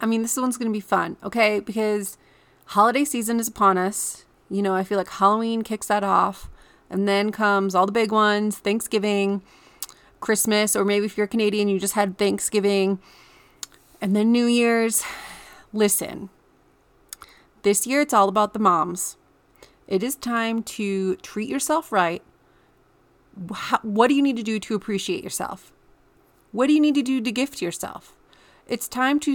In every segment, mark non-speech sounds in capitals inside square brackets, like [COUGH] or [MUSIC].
I mean, this one's going to be fun, okay? Because holiday season is upon us. You know, I feel like Halloween kicks that off. And then comes all the big ones Thanksgiving, Christmas, or maybe if you're Canadian, you just had Thanksgiving, and then New Year's. Listen, this year it's all about the moms. It is time to treat yourself right. What do you need to do to appreciate yourself? What do you need to do to gift yourself? It's time to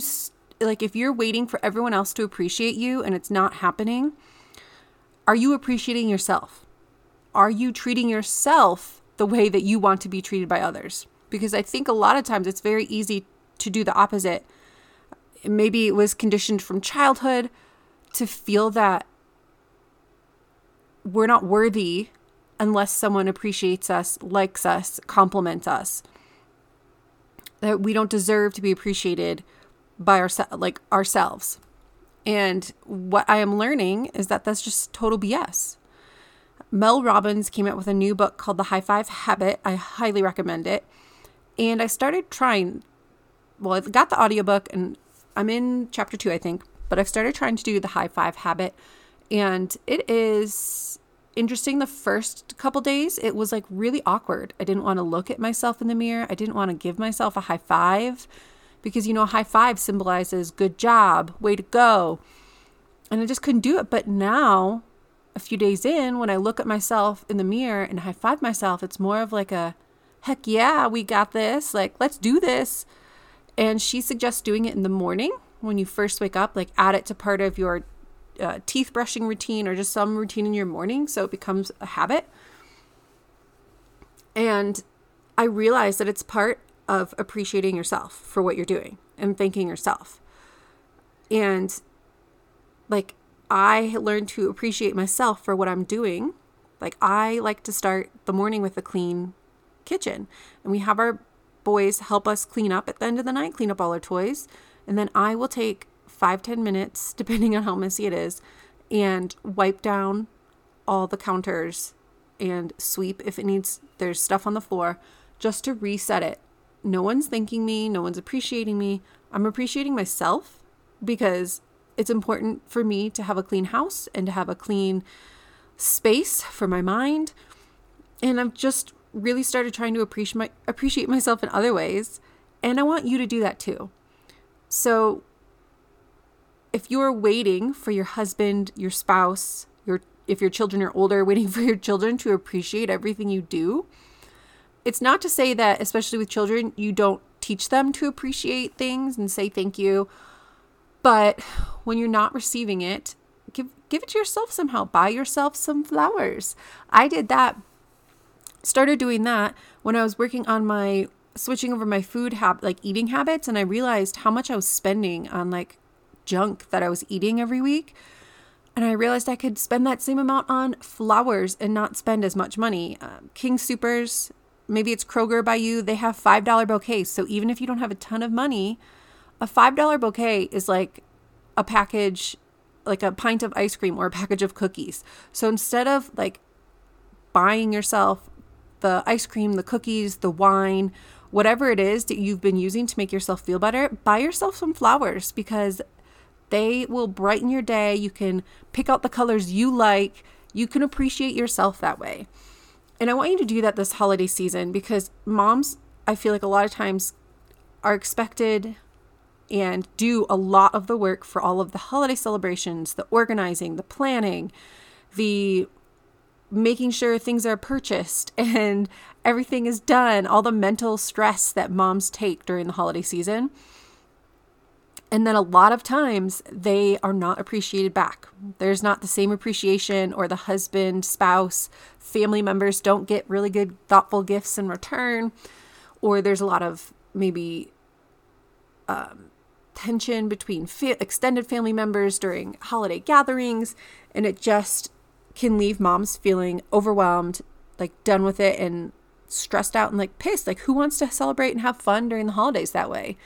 like if you're waiting for everyone else to appreciate you and it's not happening, are you appreciating yourself? Are you treating yourself the way that you want to be treated by others? Because I think a lot of times it's very easy to do the opposite. Maybe it was conditioned from childhood to feel that we're not worthy unless someone appreciates us, likes us, compliments us. That we don't deserve to be appreciated by our like ourselves. And what I am learning is that that's just total BS. Mel Robbins came out with a new book called The High Five Habit. I highly recommend it. And I started trying well, I got the audiobook and I'm in chapter 2, I think, but I've started trying to do the High Five Habit and it is interesting the first couple days it was like really awkward i didn't want to look at myself in the mirror i didn't want to give myself a high five because you know high five symbolizes good job, way to go. And I just couldn't do it. But now, a few days in, when I look at myself in the mirror and high five myself, it's more of like a heck yeah, we got this. Like, let's do this. And she suggests doing it in the morning when you first wake up, like add it to part of your uh, teeth brushing routine or just some routine in your morning so it becomes a habit. And I realized that it's part of appreciating yourself for what you're doing and thanking yourself. And like I learned to appreciate myself for what I'm doing. Like I like to start the morning with a clean kitchen. And we have our boys help us clean up at the end of the night, clean up all our toys. And then I will take five ten minutes, [LAUGHS] depending on how messy it is, and wipe down all the counters and sweep if it needs, there's stuff on the floor, just to reset it no one's thanking me, no one's appreciating me. I'm appreciating myself because it's important for me to have a clean house and to have a clean space for my mind. And I've just really started trying to appreciate my, appreciate myself in other ways, and I want you to do that too. So if you're waiting for your husband, your spouse, your if your children are older, [LAUGHS] waiting for your children to appreciate everything you do, it's not to say that, especially with children, you don't teach them to appreciate things and say thank you. But when you're not receiving it, give give it to yourself somehow. Buy yourself some flowers. I did that. Started doing that when I was working on my switching over my food habit, like eating habits, and I realized how much I was spending on like junk that I was eating every week. And I realized I could spend that same amount on flowers and not spend as much money. Uh, King Supers maybe it's Kroger by you, they have $5 bouquets. So even if you don't have a ton of money, a $5 bouquet is like a package, like a pint of ice cream or a package of cookies. So instead of like buying yourself the ice cream, the cookies, the wine, whatever it is that you've been using to make yourself feel better, buy yourself some flowers because they will brighten your day. You can pick out the colors you like. You can appreciate yourself that way. And I want you to do that this holiday season because moms, I feel like a lot of times are expected and do a lot of the work for all of the holiday celebrations, the organizing, the planning, the making sure things are purchased [LAUGHS] and everything is done, all the mental stress that moms take during the holiday season. And then a lot of times they are not appreciated back. There's not the same appreciation, or the husband, spouse, family members don't get really good, thoughtful gifts in return. Or there's a lot of maybe um, tension between fa- extended family members during holiday gatherings, and it just can leave moms feeling overwhelmed, like done with it, and stressed out and like pissed. Like, who wants to celebrate and have fun during the holidays that way?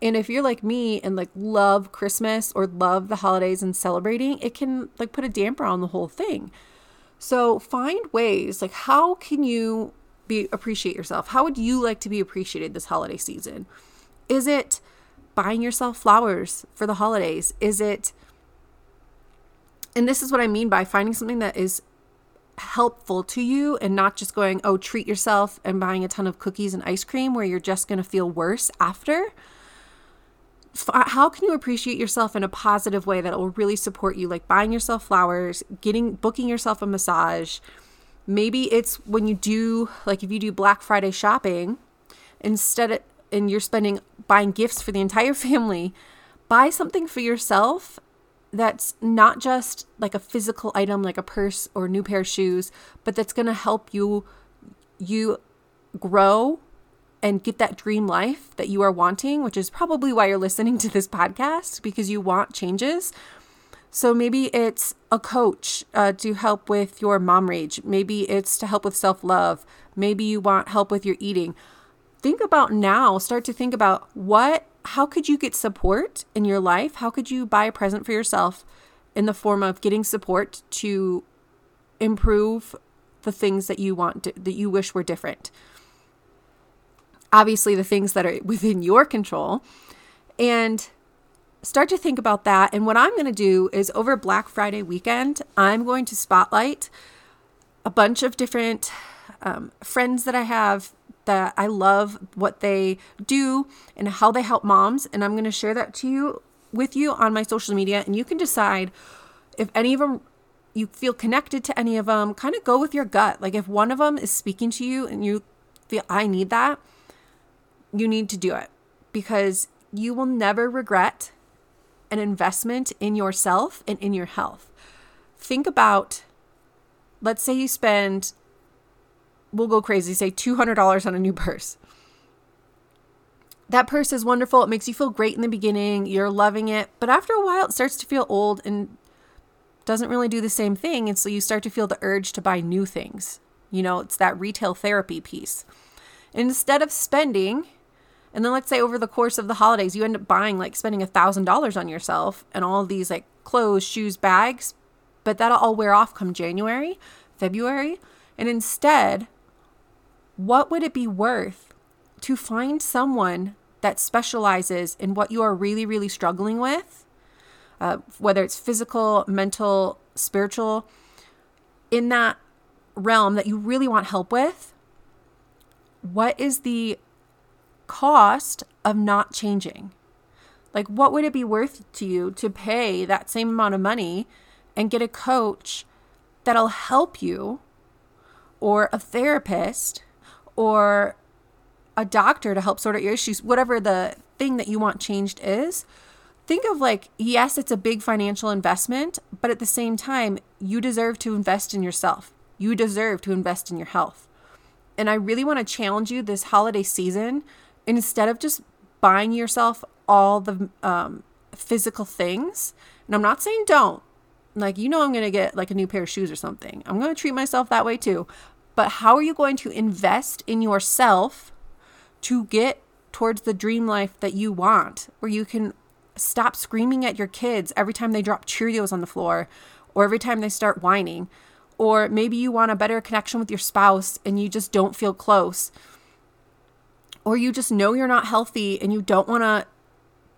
And if you're like me and like love Christmas or love the holidays and celebrating, it can like put a damper on the whole thing. So find ways like how can you be appreciate yourself? How would you like to be appreciated this holiday season? Is it buying yourself flowers for the holidays? Is it and this is what I mean by finding something that is helpful to you and not just going, oh, treat yourself and buying a ton of cookies and ice cream where you're just going to feel worse after Uh, how can you appreciate yourself in a positive way that will really support you like buying yourself flowers getting booking yourself a massage? Maybe it's when you do like if you do black friday shopping instead of, and you're spending buying gifts for the entire [LAUGHS] family buy something for yourself that's not just like a physical item like a purse or a new pair of shoes but that's going to help you you grow and get that dream life that you are wanting, which is probably why you're listening to this podcast because you want changes. So maybe it's a coach uh, to help with your mom rage. Maybe it's to help with self love. Maybe you want help with your eating. Think about now, start to think about what, how could you get support in your life? How could you buy a present for yourself in the form of getting support to improve the things that you want, to, that you wish were different? Obviously the things that are within your control and start to think about that. And what I'm going to do is over Black Friday weekend, I'm going to spotlight a bunch of different um, friends that I have that I love what they do and how they help moms. And I'm going to share that to you with you on my social media. And you can decide if any of them you feel connected to any of them, kind of go with your gut. Like if one of them is speaking to you and you feel, I need that, you need to do it because you will never regret an investment in yourself and in your health. Think about, let's say you spend, we'll go crazy, say $200 on a new purse. That purse is wonderful. It makes you feel great in the beginning. You're loving it. But after a while, it starts to feel old and doesn't really do the same thing. And so you start to feel the urge to buy new things. You know, it's that retail therapy piece. instead of spending and then let's say over the course of the holidays, you end up buying like spending a thousand dollars on yourself and all these like clothes, shoes, bags, but that'll all wear off come January, February. And instead, what would it be worth to find someone that specializes in what you are really, really struggling with, uh, whether it's physical, mental, spiritual, in that realm that you really want help with? What is the cost of not changing. Like, what would it be worth to you to pay that same amount of money and get a coach that'll help you, or a therapist, or a doctor to help sort out your issues, whatever the thing that you want changed is? Think of like, yes, it's a big financial investment, but at the same time, you deserve to invest in yourself. You deserve to invest in your health. And I really want to challenge you this holiday season instead of just buying yourself all the um, physical things, and I'm not saying don't, like, you know, I'm going to get like a new pair of shoes or something. I'm going to treat myself that way too. But how are you going to invest in yourself to get towards the dream life that you want, where you can stop screaming at your kids every time they drop Cheerios on the floor or every time they start whining? Or maybe you want a better connection with your spouse and you just don't feel close or you just know you're not healthy and you don't want to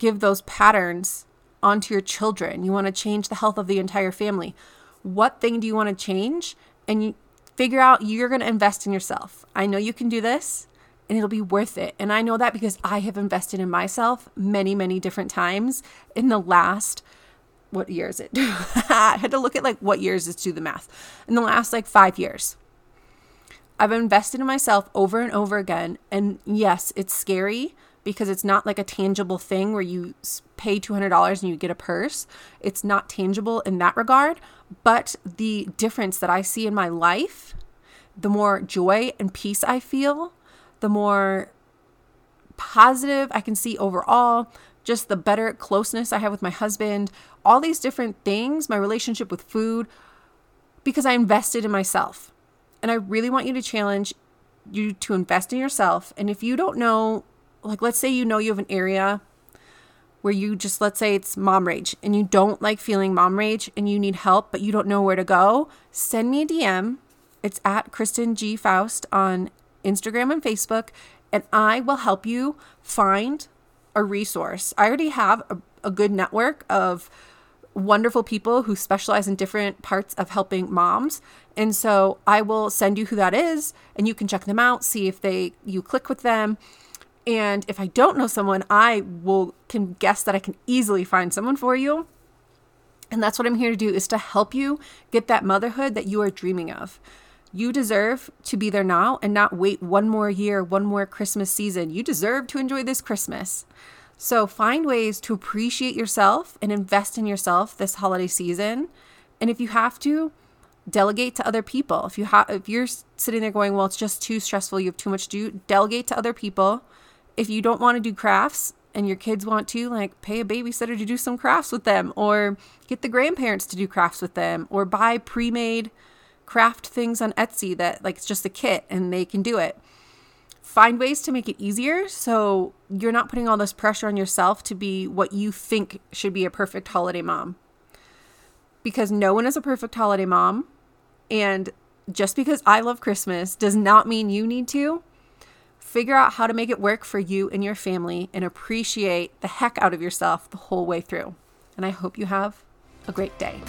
give those patterns onto your children. You want to change the health of the entire family. What thing do you want to change? And you figure out you're going to invest in yourself. I know you can do this and it'll be worth it. And I know that because I have invested in myself many, many different times in the last what year is it? [LAUGHS] I had to look at like what years is to the math. In the last like 5 years. I've invested in myself over and over again. And yes, it's scary because it's not like a tangible thing where you pay $200 and you get a purse. It's not tangible in that regard. But the difference that I see in my life, the more joy and peace I feel, the more positive I can see overall, just the better closeness I have with my husband, all these different things, my relationship with food, because I invested in myself. And I really want you to challenge you to invest in yourself. And if you don't know, like, let's say you know you have an area where you just, let's say it's mom rage and you don't like feeling mom rage and you need help, but you don't know where to go, send me a DM. It's at Kristen G. Faust on Instagram and Facebook, and I will help you find a resource. I already have a, a good network of wonderful people who specialize in different parts of helping moms. And so I will send you who that is and you can check them out, see if they you click with them. And if I don't know someone, I will can guess that I can easily find someone for you. And that's what I'm here to do is to help you get that motherhood that you are dreaming of. You deserve to be there now and not wait one more year, one more Christmas season. You deserve to enjoy this Christmas. So find ways to appreciate yourself and invest in yourself this holiday season. And if you have to, delegate to other people. If you have if you're sitting there going, "Well, it's just too stressful, you have too much to do," delegate to other people. If you don't want to do crafts and your kids want to, like pay a babysitter to do some crafts with them or get the grandparents to do crafts with them or buy pre-made craft things on Etsy that like it's just a kit and they can do it. Find ways to make it easier so you're not putting all this pressure on yourself to be what you think should be a perfect holiday mom. Because no one is a perfect holiday mom. And just because I love Christmas does not mean you need to. Figure out how to make it work for you and your family and appreciate the heck out of yourself the whole way through. And I hope you have a great day.